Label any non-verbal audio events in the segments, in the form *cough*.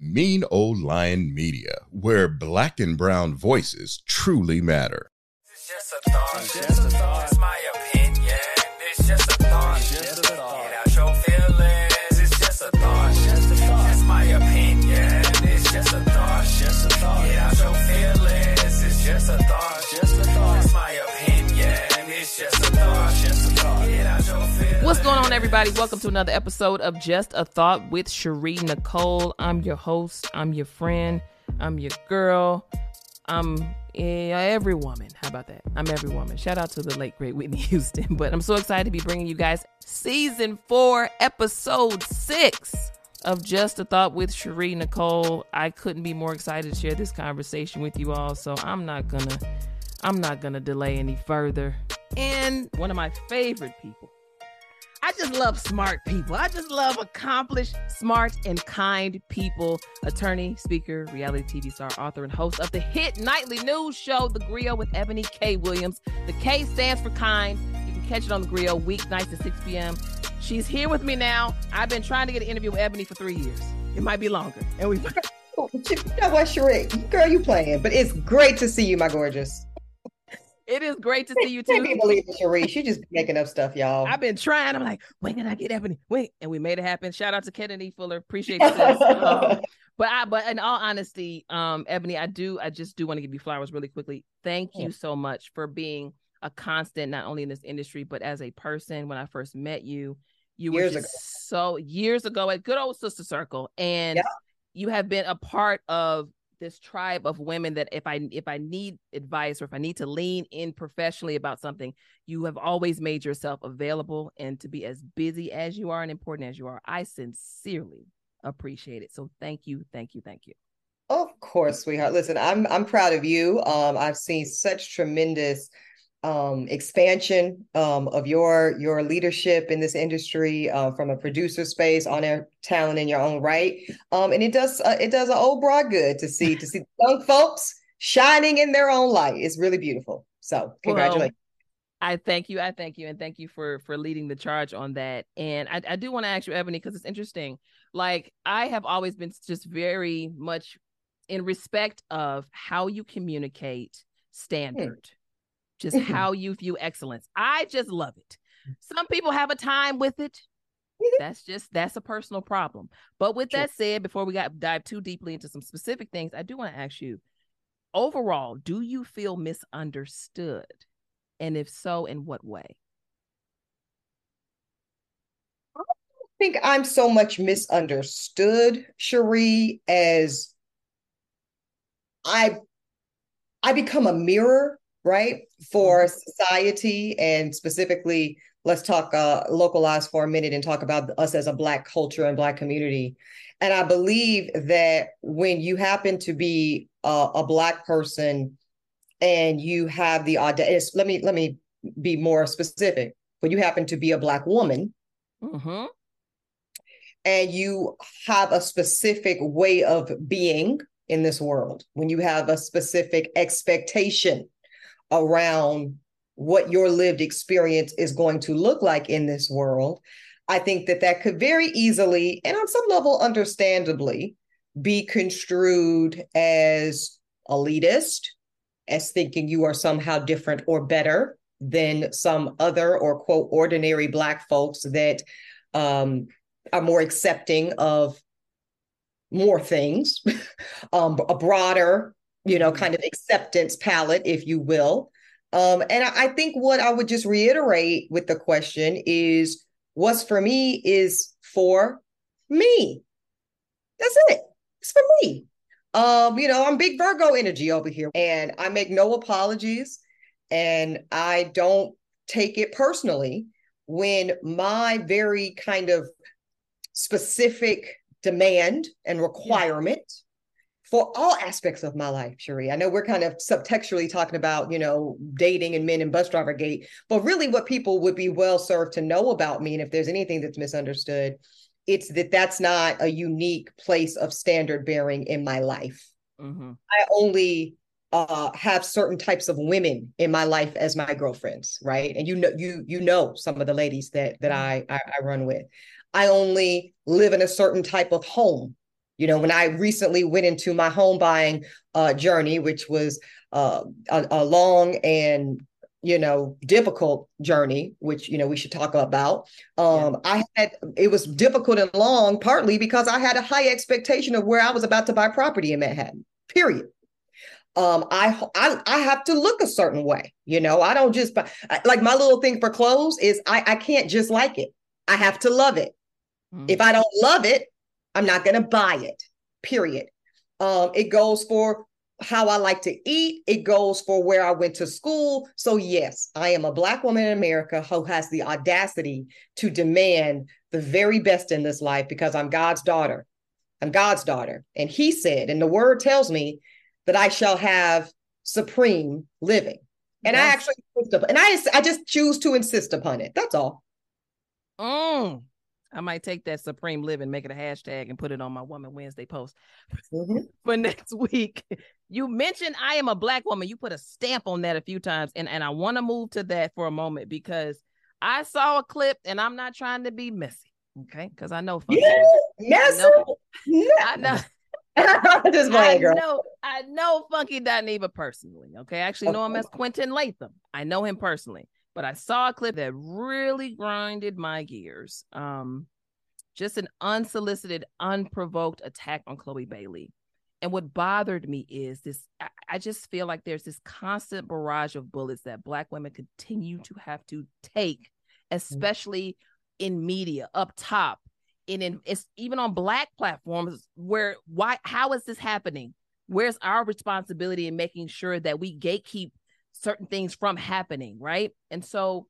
Mean Old Lion Media, where black and brown voices truly matter. What's going on, everybody? Welcome to another episode of Just a Thought with Cherie Nicole. I'm your host. I'm your friend. I'm your girl. I'm every woman. How about that? I'm every woman. Shout out to the late great Whitney *laughs* Houston. But I'm so excited to be bringing you guys season four, episode six of Just a Thought with Cherie Nicole. I couldn't be more excited to share this conversation with you all. So I'm not gonna, I'm not gonna delay any further. And one of my favorite people. I just love smart people. I just love accomplished, smart, and kind people. Attorney, speaker, reality TV star, author, and host of the hit nightly news show, The Grio with Eboni K. Williams. The K stands for kind. You can catch it on The Grio weeknights at 6 p.m. She's here with me now. I've been trying to get an interview with Eboni for three years. It might be longer. And we *laughs* You know what, Sheree? Girl, you playing, but it's great to see you, my gorgeous. It is great to see you too. Can't too. believe it, Sheree. She just making up stuff, y'all. I've been trying. I'm like, when can I get Eboni? Wait, and we made it happen. Shout out to Kennedy Fuller. Appreciate you. Um, *laughs* but I, but in all honesty, um, Eboni, I do, I just do want to give you flowers really quickly. Thank you so much for being a constant, not only in this industry, but as a person. When I first met you, you were just ago. so years ago at good old Sister Circle, and Yeah. you have been a part of this tribe of women that if I if I need advice or if I need to lean in professionally about something, you have always made yourself available and to be as busy as you are and important as you are. I sincerely appreciate it. So thank you, thank you, thank you. Of course, sweetheart. Listen, I'm I'm proud of you. Um, I've seen such tremendous um expansion um of your your leadership in this industry uh, from a producer space on air talent in your own right. Um, and it does uh, it does an old broad good to see to see *laughs* young folks shining in their own light. It's really beautiful. So congratulations. I thank you. I thank you, and thank you for for leading the charge on that. And I, I do want to ask you, Eboni, because it's interesting. Like I have always been just very much in respect of how you communicate standard, just *laughs* how you view excellence. I just love it. Some people have a time with it. *laughs* That's just that's a personal problem. But with Sure. that said, before we got dive too deeply into some specific things, I do want to ask you, overall, do you feel misunderstood? And if so, in what way? I think I'm so much misunderstood, Cherie, as I I become a mirror, right, for society and specifically let's talk uh localized for a minute and talk about us as a black culture and black community. And I believe that when you happen to be a, a black person and you have the audacity, let me let me be more specific. When you happen to be a black woman, Mm-hmm. and you have a specific way of being in this world, when you have a specific expectation around what your lived experience is going to look like in this world, I think that that could very easily, and on some level, understandably, be construed as elitist, as thinking you are somehow different or better than some other or quote ordinary Black folks that um, are more accepting of more things, *laughs* um, a broader, you know, kind of acceptance palette, if you will. Um, and I, I think what I would just reiterate with the question is what's for me is for me. That's it. It's for me. Um, you know, I'm big Virgo energy over here, and I make no apologies, and I don't take it personally when my very kind of specific demand and requirement for all aspects of my life, Cherie. I know we're kind of subtextually talking about, you know, dating and men and bus driver gate, but really what people would be well served to know about me, and if there's anything that's misunderstood, it's that that's not a unique place of standard bearing in my life. Mm-hmm. I only uh, have certain types of women in my life as my girlfriends, right? And you know, you you know some of the ladies that that I, I, I run with. I only live in a certain type of home. You know, when I recently went into my home buying uh, journey, which was uh, a, a long and you know difficult journey which you know we should talk about um yeah. i had it was difficult and long partly because i had a high expectation of where i was about to buy property in manhattan period um I, I i have to look a certain way you know i don't just buy like my little thing for clothes is i i can't just like it i have to love it mm. if i don't love it i'm not going to buy it period um it goes for how I like to eat. It goes for where I went to school. So, yes, I am a Black woman in America who has the audacity to demand the very best in this life because I'm God's daughter. I'm God's daughter. And He said, and the word tells me that I shall have supreme living. And yes. I actually, and I, I just choose to insist upon it. That's all. Mm. I might take that Supreme Living, make it a hashtag, and put it on my Woman Wednesday post mm-hmm. *laughs* for next week. You mentioned I am a black woman. You put a stamp on that a few times, and and I want to move to that for a moment because I saw a clip, and I'm not trying to be messy, okay? Because I know, yeah, yes, I know. I know. Just I girl. know, I know Funky Dineva personally. Okay, I actually know him as Quentin Latham. I know him personally but I saw a clip that really grinded my gears. Um, just an unsolicited, unprovoked attack on Chloe Bailey. And what bothered me is this I, I, just feel like there's this constant barrage of bullets that Black women continue to have to take, mm-hmm. especially in media, up top. And in, it's even on Black platforms where why how is this happening? Where's our responsibility in making sure that we gatekeep certain things from happening, right? And so,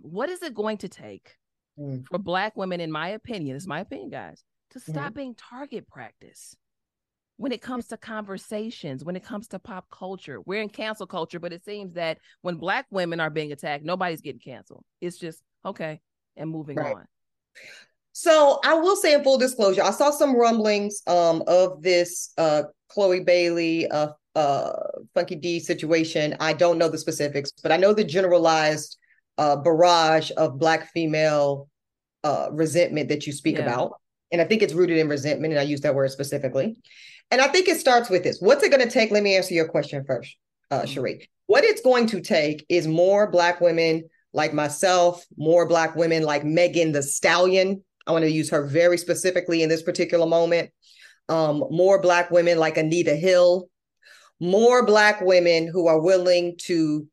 what is it going to take mm. for Black women, in my opinion, is my opinion, guys, to stop mm. being target practice? when it comes to conversations, when it comes to pop culture. We're in cancel culture, but it seems that when black women are being attacked, nobody's getting canceled. It's just okay and moving right. on. So I will say in full disclosure, I saw some rumblings um, of this uh, Chloe Bailey uh, uh, Funky D situation. I don't know the specifics, but I know the generalized uh, barrage of Black female uh, resentment that you speak yeah. about. And I think it's rooted in resentment, and I use that word specifically. And I think it starts with this. What's it going to take? Let me answer your question first, uh, mm-hmm. Cherie. What it's going to take is more Black women like myself, more Black women like Megan Thee Stallion. I want to use her very specifically in this particular moment. Um, more Black women like Anita Hill, more Black women who are willing to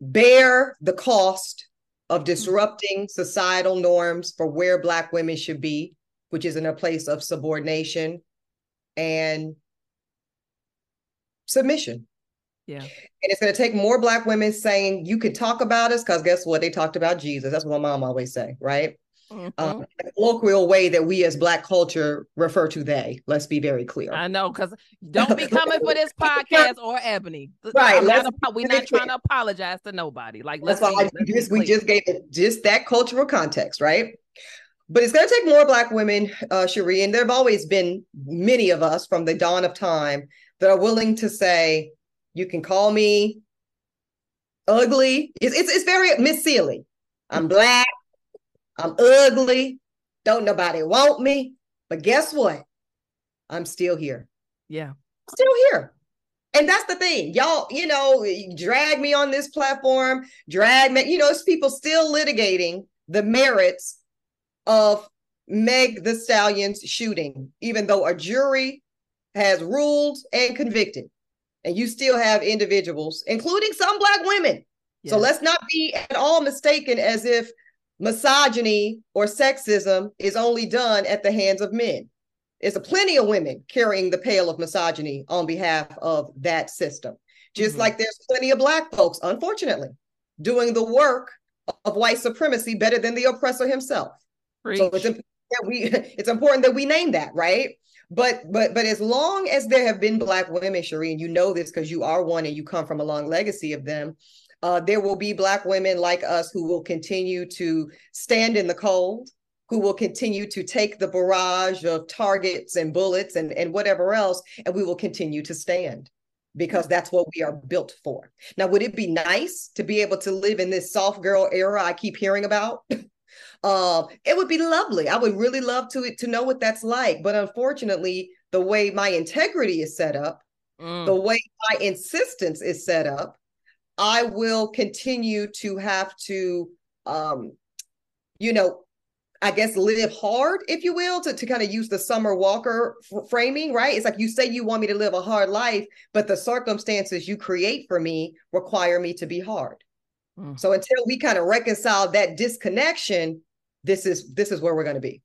bear the cost of mm-hmm. disrupting societal norms for where Black women should be, which is in a place of subordination and submission. Yeah. And it's going to take more Black women saying, you can talk about us, because guess what? They talked about Jesus. That's what my mom always say, right? Mm-hmm. um, colloquial way that we as Black culture refer to they. Let's be very clear. I know, because don't be *laughs* coming for this podcast or Eboni. Right. Not, we're not trying to apologize to nobody. Like, let's, why let's just, we just gave it just that cultural context, right? But it's going to take more Black women, uh, Cherie, and there have always been many of us from the dawn of time that are willing to say, you can call me ugly. It's, it's, it's very Miss Celie. I'm black. I'm ugly. Don't nobody want me. But guess what? I'm still here. Yeah. Still here. And that's the thing. Y'all, you know, drag me on this platform, drag me, you know, it's people still litigating the merits of Meg Thee Stallion's shooting, even though a jury has ruled and convicted. And you still have individuals, including some Black women. Yes. So let's not be at all mistaken as if misogyny or sexism is only done at the hands of men. There's a plenty of women carrying the pail of misogyny on behalf of that system. Just mm-hmm. like there's plenty of black folks, unfortunately, doing the work of white supremacy better than the oppressor himself. Preach. So it's important that we *laughs* it's important that we name that, right? But but but as long as there have been black women, Sheree, and you know this because you are one and you come from a long legacy of them, uh, there will be black women like us who will continue to stand in the cold, who will continue to take the barrage of targets and bullets and, and whatever else, and we will continue to stand because that's what we are built for. Now, would it be nice to be able to live in this soft girl era I keep hearing about? *laughs* uh, it would be lovely. I would really love to to know what that's like. But unfortunately, the way my integrity is set up, mm. the way my insistence is set up, I will continue to have to, um, you know, I guess live hard, if you will, to, to kind of use the Summer Walker f- framing, right? It's like you say you want me to live a hard life, but the circumstances you create for me require me to be hard. Mm. So until we kind of reconcile that disconnection, this is this is where we're going to be.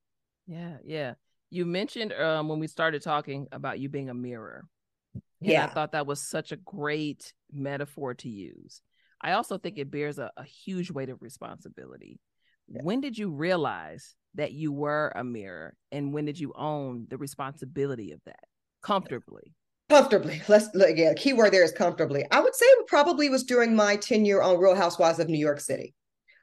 Yeah, yeah. You mentioned um, when we started talking about you being a mirror. And yeah. I thought that was such a great metaphor to use. I also think it bears a, a huge weight of responsibility. Yeah. when did you realize that you were a mirror? And when did you own the responsibility of that comfortably? Comfortably. Let's look again key word there is comfortably. I would say it probably was during my tenure on real housewives of new york city.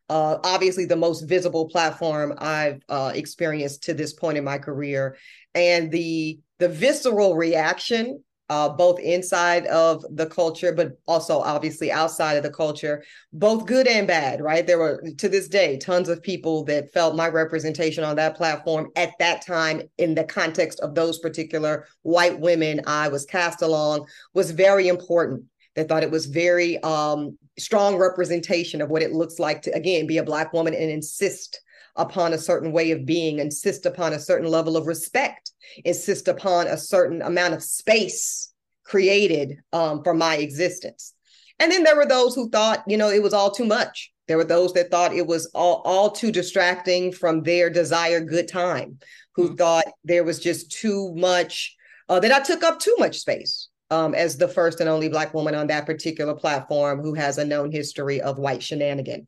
Uh, obviously the most visible platform i've uh, experienced to this point in my career. And the the visceral reaction uh, both inside of the culture, but also obviously outside of the culture, both good and bad, right? There were to this day tons of people that felt my representation on that platform at that time, in the context of those particular white women I was cast along, was very important. They thought it was very um, strong representation of what it looks like to, again, be a Black woman and insist upon a certain way of being, insist upon a certain level of respect, insist upon a certain amount of space created um, for my existence. And then there were those who thought, you know, it was all too much. There were those that thought it was all, all too distracting from their desired good time, who mm-hmm. thought there was just too much, uh, that I took up too much space um, as the first and only Black woman on that particular platform who has a known history of white shenanigan.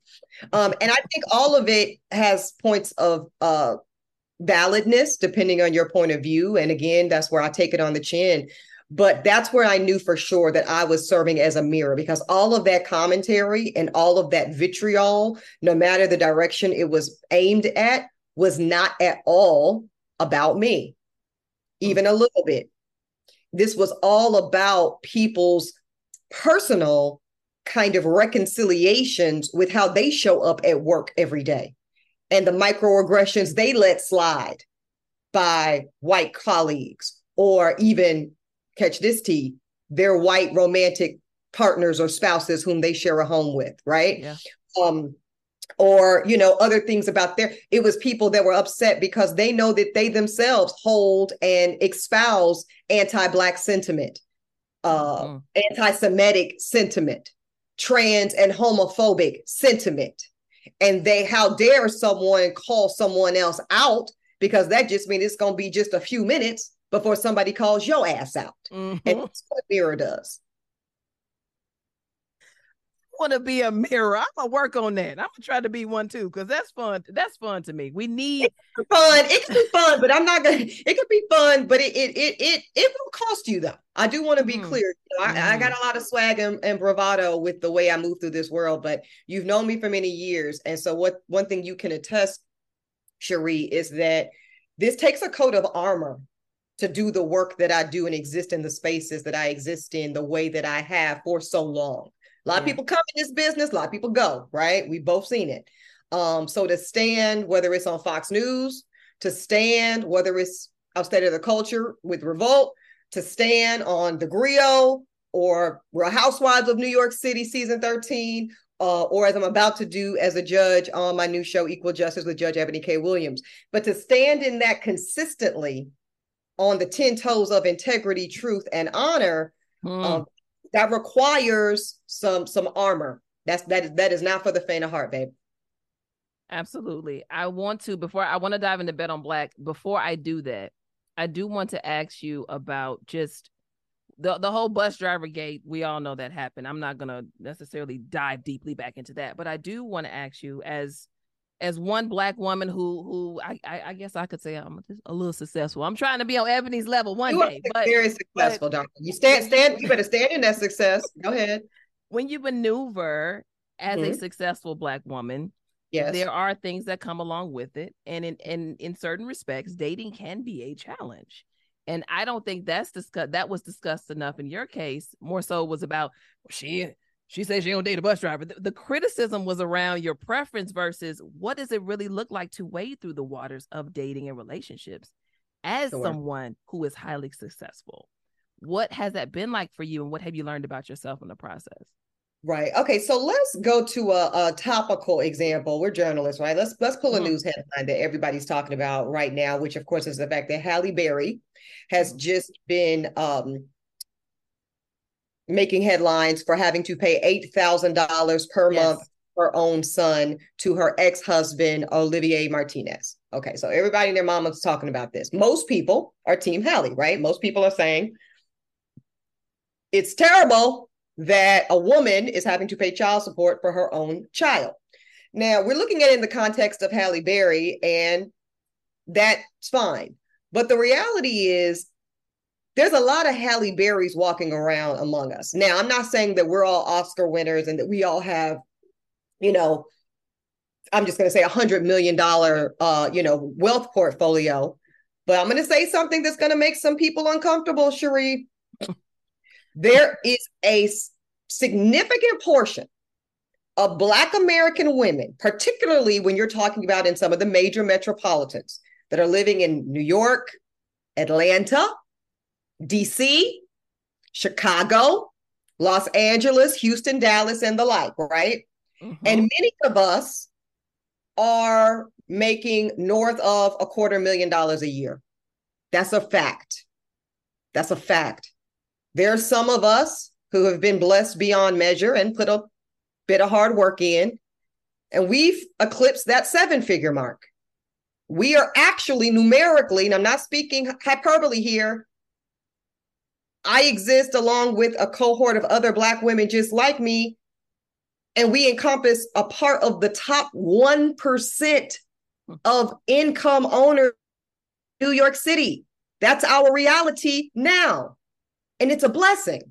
Um, and I think all of it has points of uh, validness depending on your point of view. And again, that's where I take it on the chin. But that's where I knew for sure that I was serving as a mirror because all of that commentary and all of that vitriol, no matter the direction it was aimed at, was not at all about me, even a little bit this was all about people's personal kind of reconciliations with how they show up at work every day and the microaggressions they let slide by white colleagues or even catch this tea their white romantic partners or spouses whom they share a home with right yeah. um or you know other things about their it was people that were upset because they know that they themselves hold and espouse anti-black sentiment uh mm-hmm. anti-semitic sentiment trans and homophobic sentiment and they how dare someone call someone else out because that just means it's going to be just a few minutes before somebody calls your ass out mm-hmm. and that's what mirror does want to be a mirror. I'm gonna work on that. I'm gonna try to be one too, because that's fun. That's fun to me. We need fun. It can be fun, but I'm not gonna. It could be fun, but it it it it, it will cost you though. I do want to be mm. clear. You know, mm. I, I, got a lot of swag and, and bravado with the way I move through this world, but you've known me for many years, and so what? One thing you can attest, Cherie, is that this takes a coat of armor to do the work that I do and exist in the spaces that I exist in the way that I have for so long. A lot yeah. of people come in this business, a lot of people go, right? We've both seen it. Um, so to stand, whether it's on Fox News, to stand, whether it's State of the Culture with Revolt, to stand on the Grio or Real Housewives of New York City season 13, uh, or as I'm about to do as a judge on my new show, Equal Justice with Judge Eboni K. Williams. But to stand in that consistently on the 10 toes of integrity, truth, and honor, mm. um, that requires some some armor. That's that is that is not for the faint of heart, babe. Absolutely. I want to before I want to dive into Bet on Black. Before I do that, I do want to ask you about just the the whole bus driver gate. We all know that happened. I'm not gonna necessarily dive deeply back into that, but I do want to ask you as as one black woman who who I, I, I guess I could say I'm a little successful. I'm trying to be on Eboni's level one You day, but very successful, Donna. You stand, stand. You better stand in that success. Go ahead. when you maneuver as a Mhm. successful black woman, Yes. there are things that come along with it, and in in in certain respects, dating can be a challenge. And I don't think that's discussed. That was discussed enough in your case. More so was about she. She says she don't date a bus driver. The, the criticism was around your preference versus what does it really look like to wade through the waters of dating and relationships as Sure. someone who is highly successful. What has that been like for you, and what have you learned about yourself in the process? Right. Okay. So let's go to a, a topical example. We're journalists, right? Let's let's pull a Mhm. news headline that everybody's talking about right now, which of course is the fact that Halle Berry has just been um making headlines for having to pay eight thousand dollars per Yes. month her own son to her ex-husband Olivier Martinez. Okay, so everybody and their mama's talking about this. Most people are Team Halle, right? Most people are saying it's terrible that a woman is having to pay child support for her own child. Now, we're looking at it in the context of Halle Berry, and that's fine. But the reality is, there's a lot of Halle Berrys walking around among us. Now, I'm not saying that we're all Oscar winners and that we all have, you know, I'm just going to say a hundred million dollar, uh, you know, wealth portfolio. But I'm going to say something that's going to make some people uncomfortable, Cherie. *laughs* there is a significant portion of Black American women, particularly when you're talking about in some of the major metropolitans that are living in New York, Atlanta, DC, Chicago, Los Angeles, Houston, Dallas, and the like, right? Mhm. And many of us are making north of a quarter million dollars a year. That's a fact. That's a fact. There are some of us who have been blessed beyond measure and put a bit of hard work in, and we've eclipsed that seven figure mark. We are actually numerically, and I'm not speaking hyperbole here. I exist along with a cohort of other Black women just like me and we encompass a part of the top 1% of income owners in New York City. That's our reality now. And it's a blessing.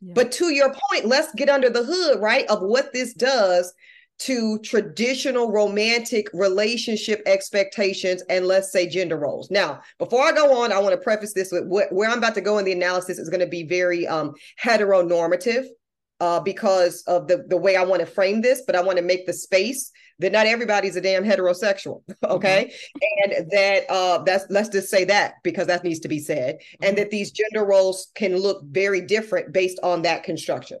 Yeah. But to your point, let's get under the hood, right, of what this does to traditional romantic relationship expectations and let's say gender roles. Now, before I go on, I want to preface this with what, where I'm about to go in the analysis is going to be very um, heteronormative uh, because of the, the way I want to frame this, but I want to make the space that not everybody's a damn heterosexual, *laughs* okay? And that uh, that's let's just say that because that needs to be said, and that these gender roles can look very different based on that construction.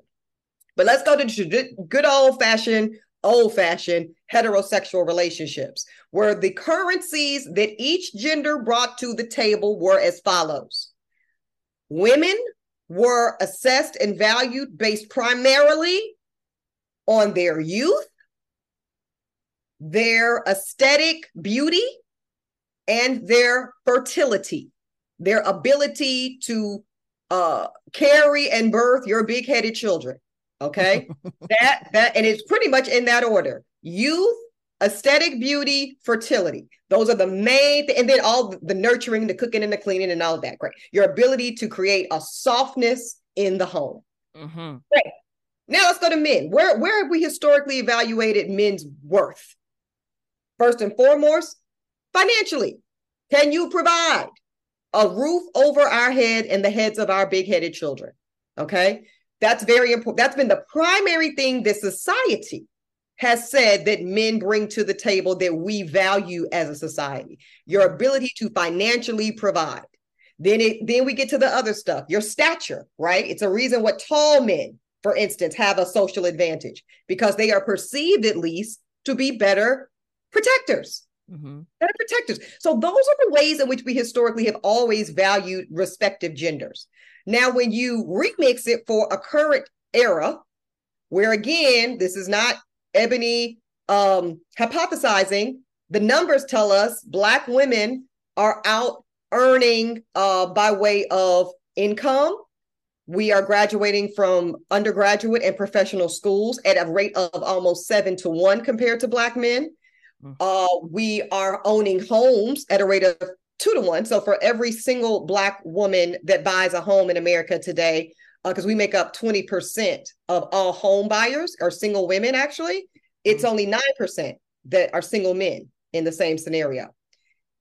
But let's go to good old fashioned, old fashioned heterosexual relationships, where the currencies that each gender brought to the table were as follows: women were assessed and valued based primarily on their youth, their aesthetic beauty, and their fertility, their ability to uh, carry and birth your big-headed children. Okay, that that and it's pretty much in that order: youth, aesthetic beauty, fertility. Those are the main, th- and then all the nurturing, the cooking, and the cleaning, and all of that. Great, your ability to create a softness in the home. Mm-hmm. Now let's go to men. Where where have we historically evaluated men's worth? First and foremost, financially. Can you provide a roof over our head and the heads of our big-headed children? Okay? That's very important. That's been the primary thing that society has said that men bring to the table that we value as a society. Your ability to financially provide. Then it then we get to the other stuff. Your stature, right? It's a reason what tall men, for instance, have a social advantage because they are perceived at least to be better protectors. Mhm. Better protectors. So those are the ways in which we historically have always valued respective genders. Now, when you remix it for a current era, where again, this is not Eboni um, hypothesizing, the numbers tell us Black women are out earning uh, by way of income. We are graduating from undergraduate and professional schools at a rate of almost seven to one compared to Black men. Mm. Uh, we are owning homes at a rate of two to one. So for every single Black woman that buys a home in America today, because uh, we make up 20% of all home buyers are single women, actually, it's mm-hmm. only 9% that are single men in the same scenario.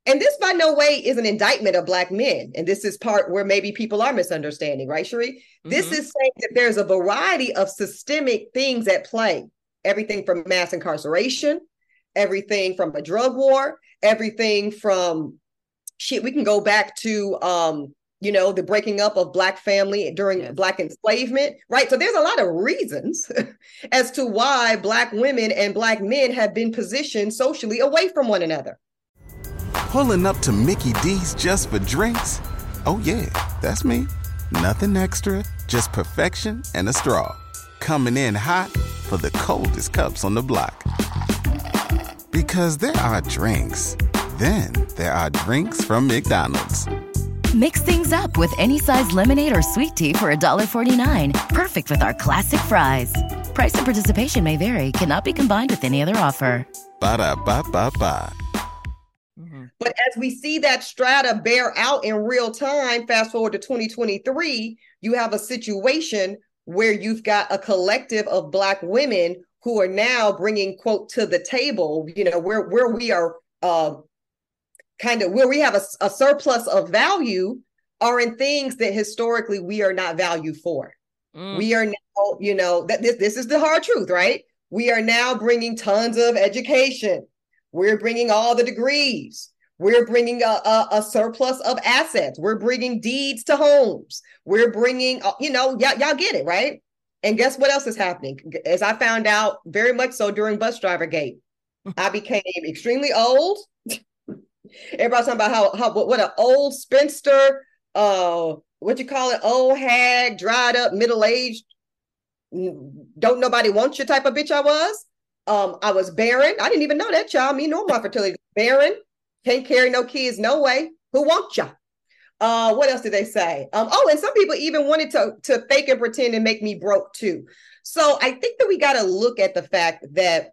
And this by no way is an indictment of Black men. And this is part where maybe people are misunderstanding, right, Cherie? Mm-hmm. This is saying that there's a variety of systemic things at play everything from mass incarceration, everything from a drug war, everything from shit. We can go back to um, you know, the breaking up of black family during yes. black enslavement, right? So there's a lot of reasons *laughs* as to why black women and black men have been positioned socially away from one another. Pulling up to Mickey D's just for drinks? Oh yeah, that's me. Nothing extra, just perfection and a straw. Coming in hot for the coldest cups on the block. Because there are drinks. Then there are drinks from McDonald's. Mix things up with any size lemonade or sweet tea for $1.49. Perfect with our classic fries. Price and participation may vary, cannot be combined with any other offer. Ba da ba ba ba. But as we see that strata bear out in real time, fast forward to 2023, you have a situation where you've got a collective of Black women who are now bringing, quote, to the table, you know, where, where we are uh, kind of where we have a, a surplus of value are in things that historically we are not valued for. Mm. We are now, you know, that this, this is the hard truth, right? We are now bringing tons of education. We're bringing all the degrees. We're bringing a, a, a, surplus of assets. We're bringing deeds to homes. We're bringing, uh, you know, y- y'all get it, right? And guess what else is happening? As I found out very much so during Bus Driver Gate, *laughs* I became extremely old Everybody's talking about how how what, what an old spinster, uh, what you call it, old hag, dried up, middle aged, don't nobody want you type of bitch I was. Um, I was barren. I didn't even know that y'all. Me nor my fertility barren. Can't carry no kids. No way. Who want you? Uh, what else did they say? Um, oh, and some people even wanted to to fake and pretend and make me broke too. So I think that we got to look at the fact that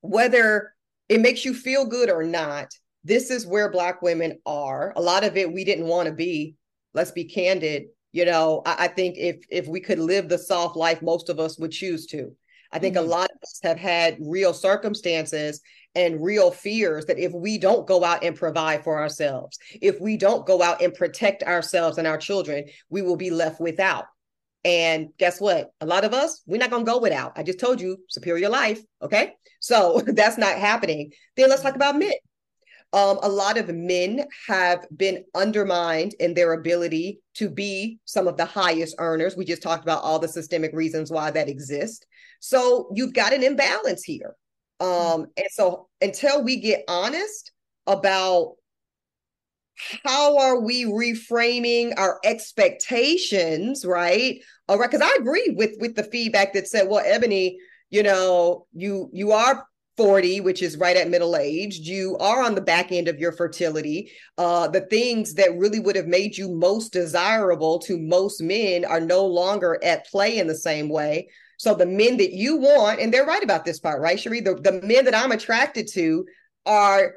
whether it makes you feel good or not, this is where black women are. A lot of it we didn't want to be let's be candid you know I, I, think if if we could live the soft life most of us would choose to. I think mm-hmm. a lot of us have had real circumstances and real fears that if we don't go out and provide for ourselves if we don't go out and protect ourselves and our children we will be left without. And guess what? A lot of us we're not going to go without. I just told you superior life okay? So *laughs* that's not happening. Then let's talk about men um, a lot of men have been undermined in their ability to be some of the highest earners. We just talked about all the systemic reasons why that exists. So you've got an imbalance here. Um, and so until we get honest about how are we reframing our expectations, right? All right, because I agree with with the feedback that said, well, Eboni, you know, you you are 40, which is right at middle age, you are on the back end of your fertility. Uh, the things that really would have made you most desirable to most men are no longer at play in the same way. So the men that you want, and they're right about this part, right, Cherie? The, the men that I'm attracted to are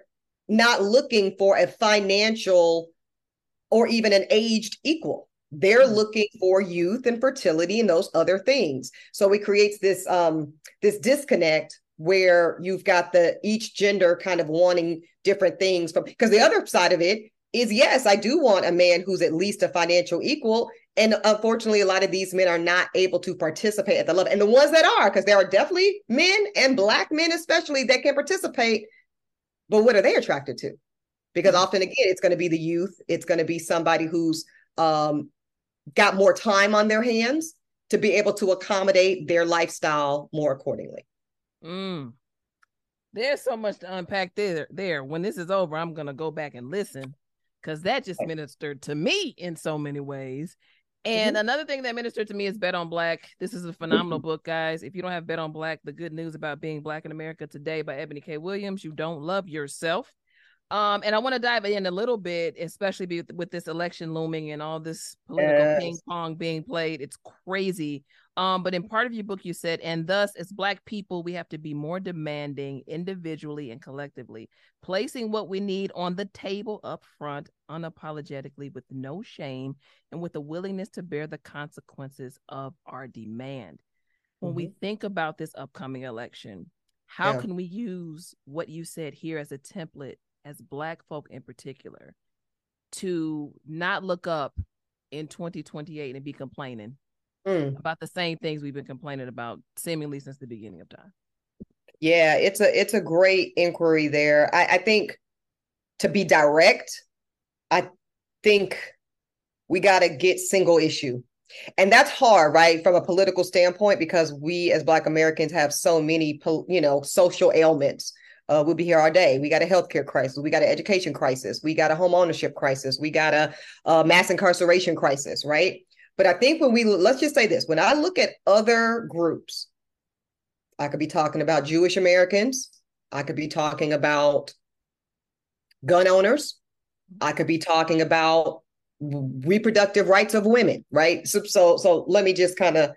not looking for a financial or even an aged equal. They're mm-hmm. looking for youth and fertility and those other things. So it creates this um, this disconnect where you've got the each gender kind of wanting different things from because the other side of it is yes, I do want a man who's at least a financial equal. And unfortunately, a lot of these men are not able to participate at the level. And the ones that are, because there are definitely men and black men, especially, that can participate. But what are they attracted to? Because mm-hmm. often, again, it's going to be the youth. It's going to be somebody who's um, got more time on their hands to be able to accommodate their lifestyle more accordingly. Mm. There's so much to unpack there. There, when this is over, I'm gonna go back and listen because that just ministered to me in so many ways. And mm-hmm. another thing that ministered to me is Bet on Black. This is a phenomenal mm-hmm. book, guys. If you don't have Bet on Black, the good news about being Black in America today by Eboni K. Williams, you don't love yourself. Um, and I want to dive in a little bit, especially with, with this election looming and all this political yes. ping pong being played. It's crazy Um, but in part of your book, you said, and thus, as Black people, we have to be more demanding individually and collectively, placing what we need on the table up front, unapologetically, with no shame, and with a willingness to bear the consequences of our demand. When mm-hmm. we think about this upcoming election, how yeah. can we use what you said here as a template, as Black folk in particular, to not look up in 2028 and be complaining mm. about the same things we've been complaining about seemingly since the beginning of time. Yeah, it's a it's a great inquiry there. I, I think to be direct, I think we got to get single issue. And that's hard, right, from a political standpoint, because we as Black Americans have so many, you know, social ailments. Uh, we'll be here all day. We got a healthcare crisis. We got an education crisis. We got a home ownership crisis. We got a, a mass incarceration crisis, right? But I think when we let's just say this, when I look at other groups, I could be talking about Jewish Americans, I could be talking about gun owners, I could be talking about reproductive rights of women, right? So so, so let me just kind of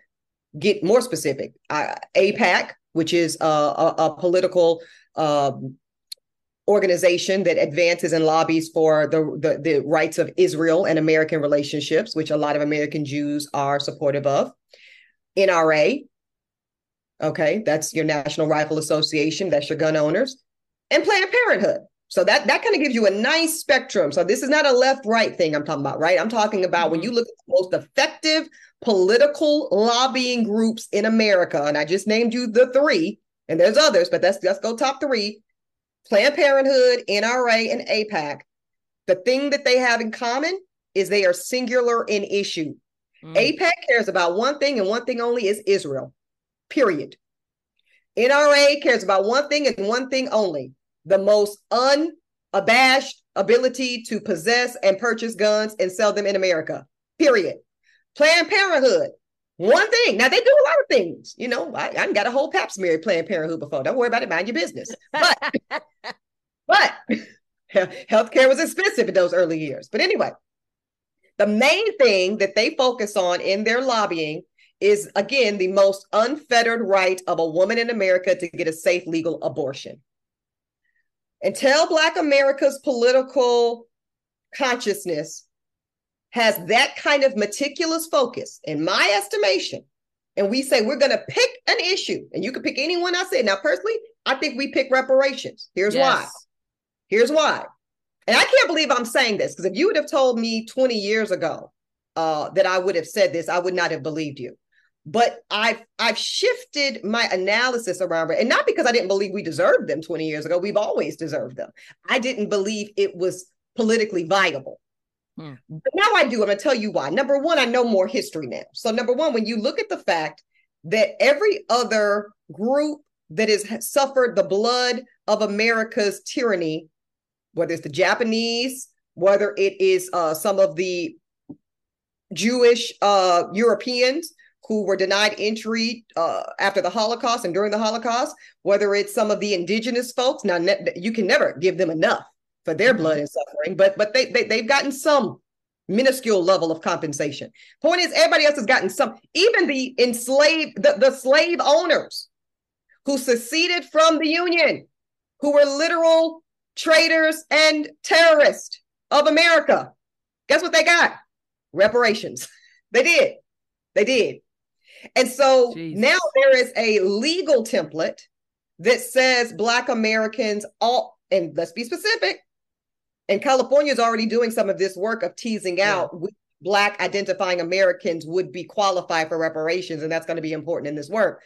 get more specific. I, AIPAC, which is a, a, a political um, organization that advances and lobbies for the, the, the rights of Israel and American relationships, which a lot of American Jews are supportive of. NRA, okay, that's your National Rifle Association, that's your gun owners, and Planned Parenthood. So that that kind of gives you a nice spectrum. So this is not a left-right thing I'm talking about, right? I'm talking about mm-hmm. when you look at the most effective political lobbying groups in America, and I just named you the three, and there's others, but that's let's go top three. Planned Parenthood, NRA, and AIPAC, the thing that they have in common is they are singular in issue. Mm. AIPAC cares about one thing and one thing only is Israel, period. NRA cares about one thing and one thing only the most unabashed ability to possess and purchase guns and sell them in America, period. Planned Parenthood, one thing. Now they do a lot of things. You know, I, I got a whole pap smear Planned Parenthood before. Don't worry about it. Mind your business. But *laughs* but healthcare was expensive in those early years. But anyway, the main thing that they focus on in their lobbying is again the most unfettered right of a woman in America to get a safe legal abortion. Until Black America's political consciousness has that kind of meticulous focus, in my estimation, and we say we're going to pick an issue, and you can pick anyone I say. Now, personally, I think we pick reparations. Here's yes. why. Here's why. And I can't believe I'm saying this because if you would have told me 20 years ago uh, that I would have said this, I would not have believed you. But I've I've shifted my analysis around it, and not because I didn't believe we deserved them 20 years ago. We've always deserved them. I didn't believe it was politically viable. Hmm. But now I do. I'm going to tell you why. Number one, I know more history now. So, number one, when you look at the fact that every other group that has suffered the blood of America's tyranny, whether it's the Japanese, whether it is uh, some of the Jewish uh, Europeans who were denied entry uh, after the Holocaust and during the Holocaust, whether it's some of the indigenous folks. Now, ne- you can never give them enough for their mm-hmm. blood and suffering, but but they, they they've gotten some minuscule level of compensation. Point is, everybody else has gotten some. Even the enslaved, the, the slave owners who seceded from the Union, who were literal traitors and terrorists of America. Guess what they got? Reparations. *laughs* They did. They did. And so Jesus. now there is a legal template that says Black Americans all, and let's be specific, and California is already doing some of this work of teasing yeah. out which Black identifying Americans would be qualified for reparations. And that's going to be important in this work.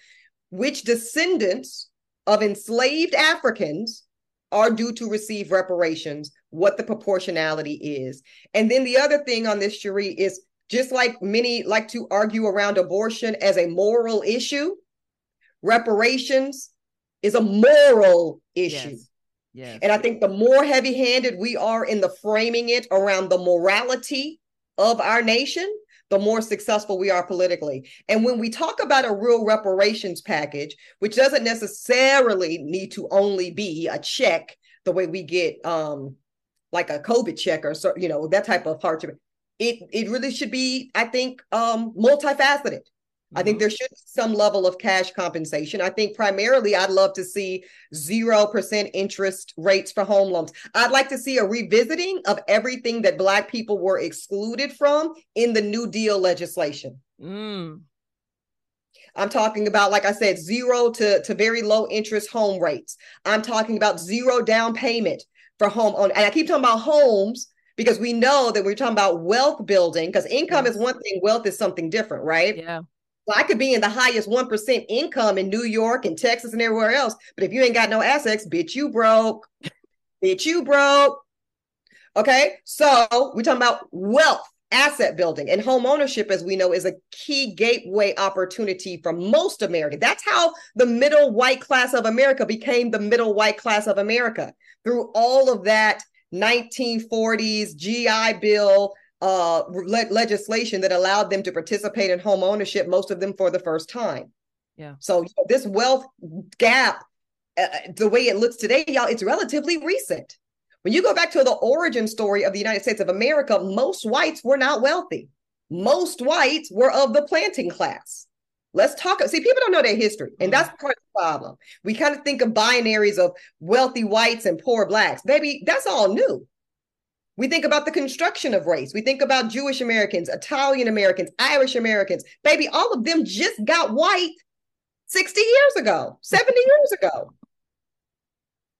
Which descendants of enslaved Africans are due to receive reparations, what the proportionality is. And then the other thing on this, Cherie, is just like many like to argue around abortion as a moral issue, reparations is a moral issue. Yes. Yes. And I think the more heavy handed we are in the framing it around the morality of our nation, the more successful we are politically. And when we talk about a real reparations package, which doesn't necessarily need to only be a check the way we get um like a COVID check or so, you know, that type of hardship. It it really should be, I think, um, multifaceted. I think Mhm. there should be some level of cash compensation. I think primarily I'd love to see 0% interest rates for home loans. I'd like to see a revisiting of everything that Black people were excluded from in the New Deal legislation. Mm. I'm talking about, like I said, zero to, to very low interest home rates. I'm talking about zero down payment for home on. And I keep talking about homes because we know that we're talking about wealth building because income is one thing, wealth is something different, right? Yeah. So I could be in the highest 1% income in New York and Texas and everywhere else. But if you ain't got no assets, bitch, you broke. *laughs* bitch, you broke. Okay. So we're talking about wealth, asset building, and home ownership, as we know, is a key gateway opportunity for most Americans. That's how the middle white class of America became the middle white class of America through all of that 1940s GI Bill uh, le- legislation that allowed them to participate in home ownership, most of them for the first time. Yeah. So this wealth gap, uh, the way it looks today, y'all, it's relatively recent. When you go back to the origin story of the United States of America, most whites were not wealthy. Most whites were of the planting class. Let's talk. See, people don't know their history, and that's part of the problem. We kind of think of binaries of wealthy whites and poor blacks. Baby, that's all new. We think about the construction of race. We think about Jewish Americans, Italian Americans, Irish Americans. Baby, all of them just got white 60 years ago, 70 years ago.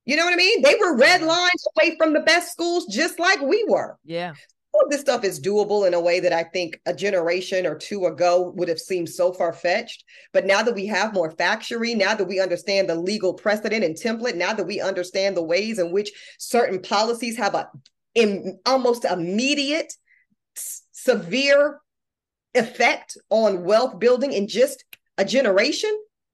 You know what I mean? They were red lines away from the best schools, just like we were. Yeah. All of this stuff is doable in a way that I think a generation or two ago would have seemed so far fetched. But now that we have more factory, now that we understand the legal precedent and template, now that we understand the ways in which certain policies have a in almost immediate s- severe effect on wealth building in just a generation,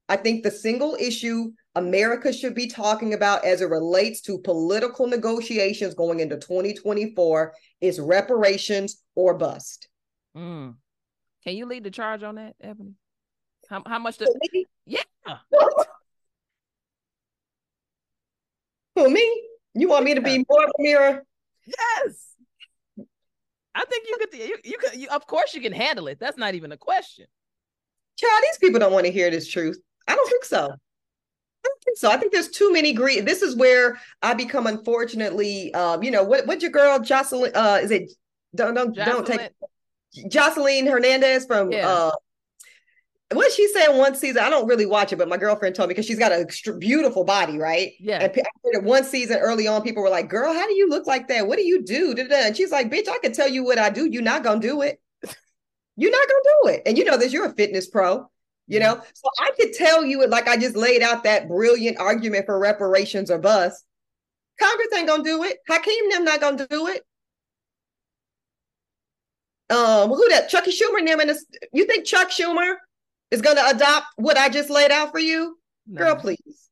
I think the single issue America should be talking about as it relates to political negotiations going into 2024 is reparations or bust. Mm. Can you lead the charge on that, Eboni? How, how much? For The, me? yeah. Who, me? You want me to be more of a mirror? Yes. I think you could. You, you could. You, of course, you can handle it. That's not even a question. Child, these people don't want to hear this truth. I don't think so. I don't think so. I think there's too many greed. This is where I become, unfortunately, um, you know, what what's your girl Jocelyn? Uh, is it don't don't don't take Jocelyn- Jocelyn Hernandez from Yeah. uh what she said one season, I don't really watch it, but my girlfriend told me because she's got a beautiful body, right? Yeah. And I heard it one season early on, people were like, "Girl, how do you look like that? What do you do?" And she's like, "Bitch, I can tell you what I do. You're not gonna do it. You're not gonna do it." And you know this. You're a fitness pro, you know. So I could tell you it like I just laid out that brilliant argument for reparations or bust. Congress ain't gonna do it. Hakeem them not gonna do it. Um, who that? Chucky Schumer and them in this. You think Chuck Schumer is gonna adopt what I just laid out for you? No. Girl, please.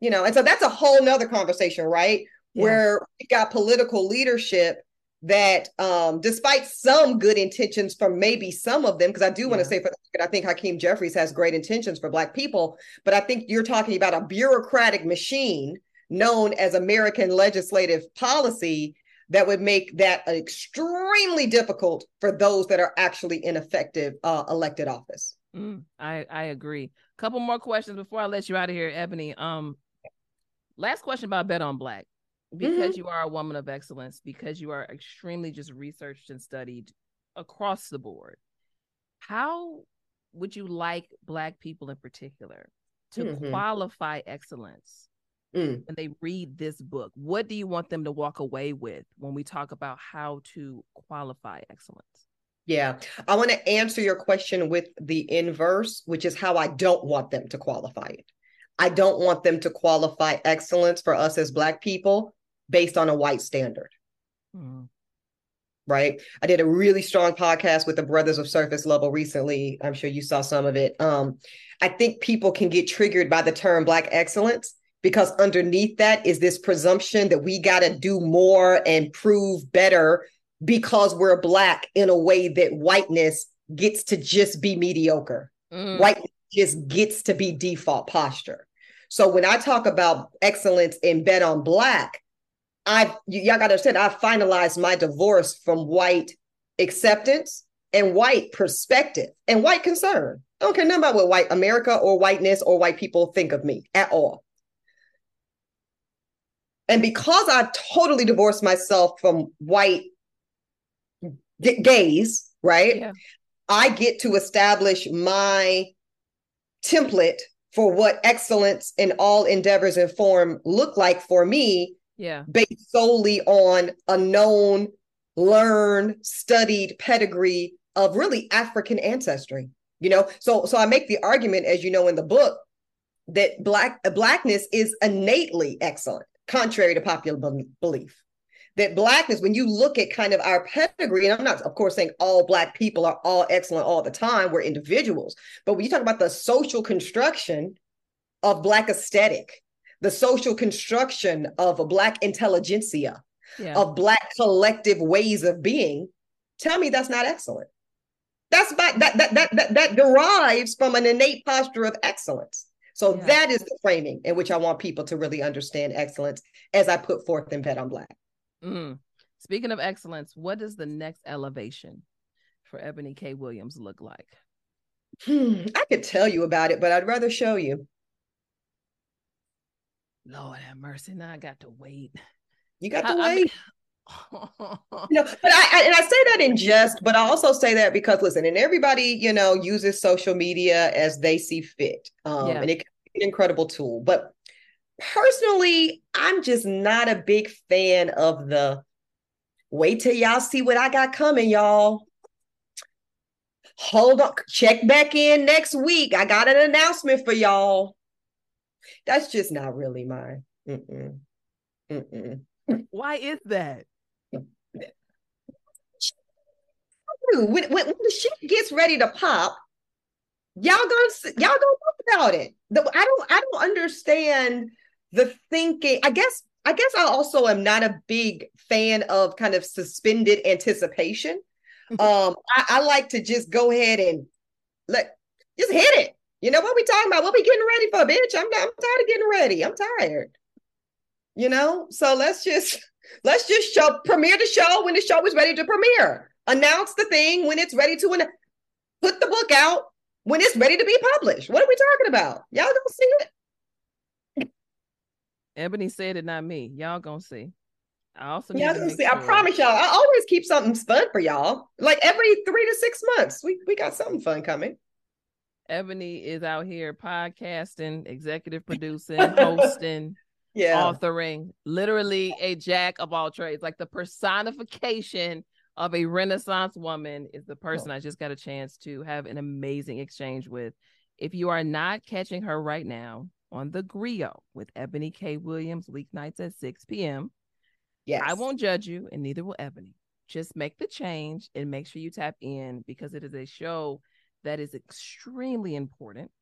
You know, and so that's a whole nother conversation, right? Yeah. Where we got political leadership that um despite some good intentions from maybe some of them, because I do want to Yeah. say for the record, I think Hakeem Jeffries has great intentions for black people, but I think you're talking about a bureaucratic machine known as American legislative policy that would make that extremely difficult for those that are actually in effective uh, elected office. Mm, I I agree. Couple more questions before I let you out of here, Eboni. Um, last question about Bet on Black. Because you are a woman of excellence, because you are extremely just researched and studied across the board, how would you like Black people in particular to Mhm. qualify excellence Mm. when they read this book? What do you want them to walk away with when we talk about how to qualify excellence? Yeah, I want to answer your question with the inverse, which is how I don't want them to qualify it. I don't want them to qualify excellence for us as Black people based on a white standard, Mm, right? I did a really strong podcast with the Brothers of Surface Level recently. I'm sure you saw some of it. Um, I think people can get triggered by the term Black excellence because underneath that is this presumption that we got to do more and prove better because we're Black in a way that whiteness gets to just be mediocre. mm, White just gets to be default posture. So when I talk about excellence in bet on black, I y'all gotta understand I finalized my divorce from white acceptance and white perspective and white concern. I don't care nothing about what white America or whiteness or white people think of me at all. And because I totally divorced myself from white gaze, right? Yeah. I get to establish my template for what excellence in all endeavors and form look like for me Yeah. based solely on a known, learned, studied pedigree of really African ancestry. You know, so so I make the argument, as you know in the book, that black blackness is innately excellent, contrary to popular be- belief. That blackness, when you look at kind of our pedigree, and I'm not, of course, saying all black people are all excellent all the time, we're individuals, but when you talk about the social construction of black aesthetic, the social construction of a black intelligentsia, Yeah. of black collective ways of being tell me that's not excellent that's by, that, that that that that derives from an innate posture of excellence so Yeah. that is the framing in which i want people to really understand excellence as i put forth in bet on black Mm. Speaking of excellence, what does the next elevation for Eboni K. Williams look like? Hmm, i could tell you about it but i'd rather show you Lord have mercy. Now I got to wait. you got I- to I wait mean- you know, but I, I and I say that in jest, but I also say that because listen, and everybody you know uses social media as they see fit, um, Yeah. and it can be an incredible tool. But personally, I'm just not a big fan of the wait till y'all see what I got coming, y'all. Hold on, check back in next week. I got an announcement for y'all. That's just not really mine. Mm-mm. Mm-mm. Why is that? When, when, when the shit gets ready to pop, y'all gonna y'all gonna talk about it. The- I don't I don't understand the thinking. I guess I guess I also am not a big fan of kind of suspended anticipation. Um, I, I like to just go ahead and let just hit it. You know what we talking about? What we getting ready for, bitch? I'm I'm tired of getting ready. I'm tired. You know, so let's just *laughs* let's just show premiere the show when the show is ready to premiere. Announce the thing when it's ready to an- put the book out when it's ready to be published. What are we talking about? Y'all don't see it. Eboni said it, not me. Y'all gonna see. I also Y'all don't see. I promise y'all. I always keep something fun for y'all. Like every three to six months, we we got something fun coming. Eboni is out here podcasting, executive producing, hosting, *laughs* Yeah. authoring, literally a jack of all trades. Like the personification of a Renaissance woman is the person Oh. I just got a chance to have an amazing exchange with. If you are not catching her right now on the Grio with Eboni K. Williams, weeknights at 6 p.m., Yes. I won't judge you, and neither will Eboni. Just make the change and make sure you tap in because it is a show that is extremely important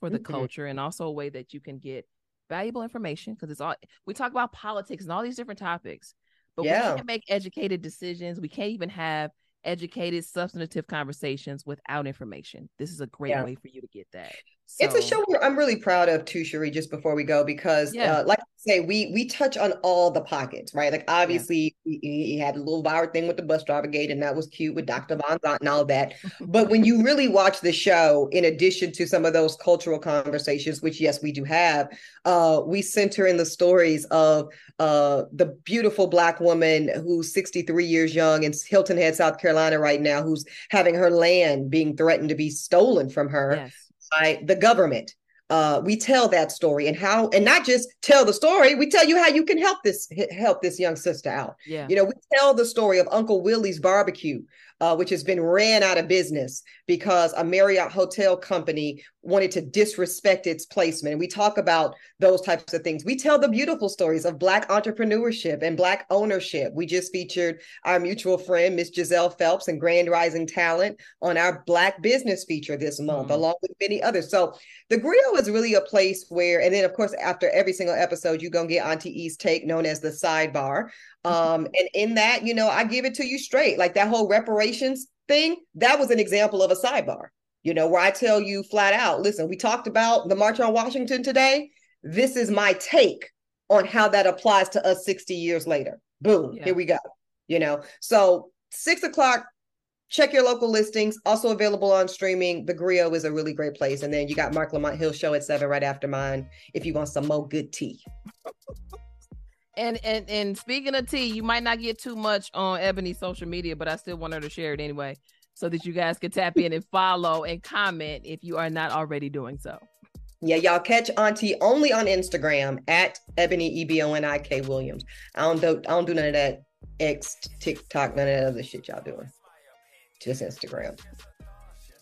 for the Mhm. culture and also a way that you can get valuable information because it's all we talk about politics and all these different topics, but Yeah. we can't make educated decisions. We can't even have educated, substantive conversations without information. This is a great Yeah. way for you to get that. It's a show I'm really proud of too, Sheree, just before we go, because Yeah. uh, like I say, we we touch on all the pockets, right? Like obviously he, he had a little viral thing with the bus driver gate, and that was cute with Dr. Von Zant and all that. But when you really watch the show, in addition to some of those cultural conversations, which yes, we do have, uh, we center in the stories of uh, the beautiful black woman who's 63 years young in Hilton Head, South Carolina right now, who's having her land being threatened to be stolen from her yes. By the government. Uh, we tell that story and how, and not just tell the story. We tell you how you can help this help this young sister out. Yeah. You know, we tell the story of Uncle Willie's Barbecue, uh, which has been ran out of business because a Marriott hotel company wanted to disrespect its placement. And we talk about those types of things. We tell the beautiful stories of Black entrepreneurship and Black ownership. We just featured our mutual friend, Miss Giselle Phelps, and Grand Rising Talent on our Black business feature this month, Mhm. along with many others. So the Grio is really a place where, and then of course, after every single episode, you're gonna get Auntie E's take, known as the sidebar. Um, and in that, you know, I give it to you straight. Like that whole reparations thing, that was an example of a sidebar, you know, where I tell you flat out, listen, we talked about the March on Washington today. This is my take on how that applies to us 60 years later. Boom, Yeah. here we go. You know, so six o'clock check your local listings. Also available on streaming. The Grio is a really great place. And then you got Marc Lamont Hill show at seven right after mine if you want some more good tea. And and and speaking of tea, you might not get too much on Eboni's social media, but I still want her to share it anyway, so that you guys can tap in and follow and comment if you are not already doing so. Yeah, y'all catch Auntie only on Instagram at Eboni E B O N I K Williams. I don't do I don't do none of that X TikTok, none of that other shit y'all doing. Just Instagram.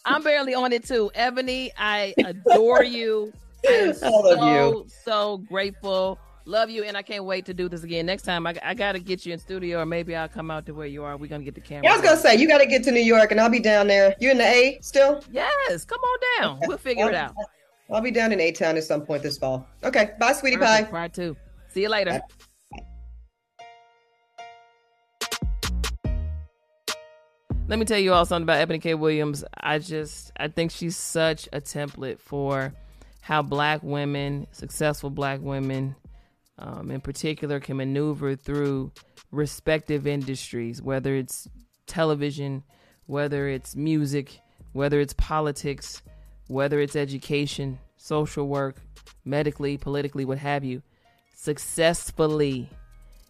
I'm barely on it too. Eboni, I adore you. I am *laughs* so, you. so grateful. Love you, and I can't wait to do this again. Next time, I, I got to get you in studio, or maybe I'll come out to where you are. We're gonna get the camera. Yeah, I was gonna say you got to get to New York, and I'll be down there. You in the A still? Yes, come on down. We'll figure it out. *laughs* I'll be down in A Town at some point this fall. Okay, bye, sweetie Perfect. pie. Part two. See you later. Let me tell you all something about Eboni K. Williams. I just I think she's such a template for how black women, successful black women, um, in particular, can maneuver through respective industries, whether it's television, whether it's music, whether it's politics, whether it's education, social work, medically, politically, what have you, successfully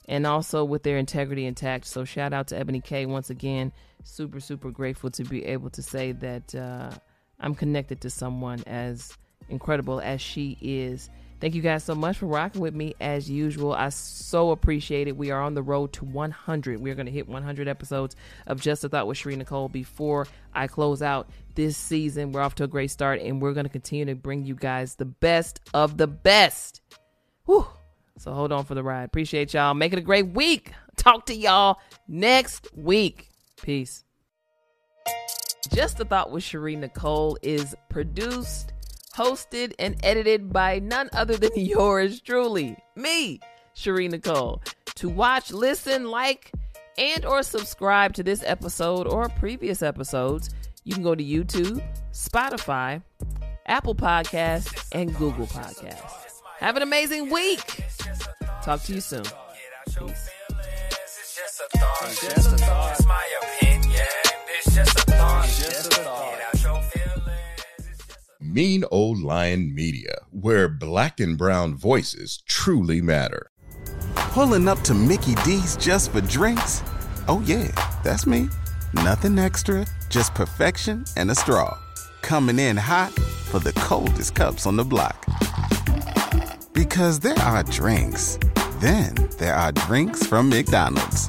and also with their integrity intact. So shout out to Eboni K once again. Super, super grateful to be able to say that uh, I'm connected to someone as incredible as she is. Thank you guys so much for rocking with me as usual. I so appreciate it. We are on the road to 100. We're going to hit 100 episodes of Just a Thought with Sheree Nicole before I close out this season. We're off to a great start, and we're going to continue to bring you guys the best of the best. Whew. So hold on for the ride. Appreciate y'all. Make it a great week. Talk to y'all next week. Peace. Just a Thought with Sheree Nicole is produced, hosted, and edited by none other than *laughs* yours truly, me, Sheree Nicole. To watch, listen, like, and or subscribe to this episode or previous episodes, you can go to YouTube, Spotify, Apple Podcasts, and Google Podcasts. Have an amazing week. Talk to you soon. Peace. It's just a thought. It's my opinion. It's just a thought. It's just a thought. Mean Old Lion Media, where black and brown voices truly matter. Pulling up to Mickey D's just for drinks? Oh, yeah, that's me. Nothing extra, just perfection and a straw. Coming in hot for the coldest cups on the block. Because there are drinks, then there are drinks from McDonald's.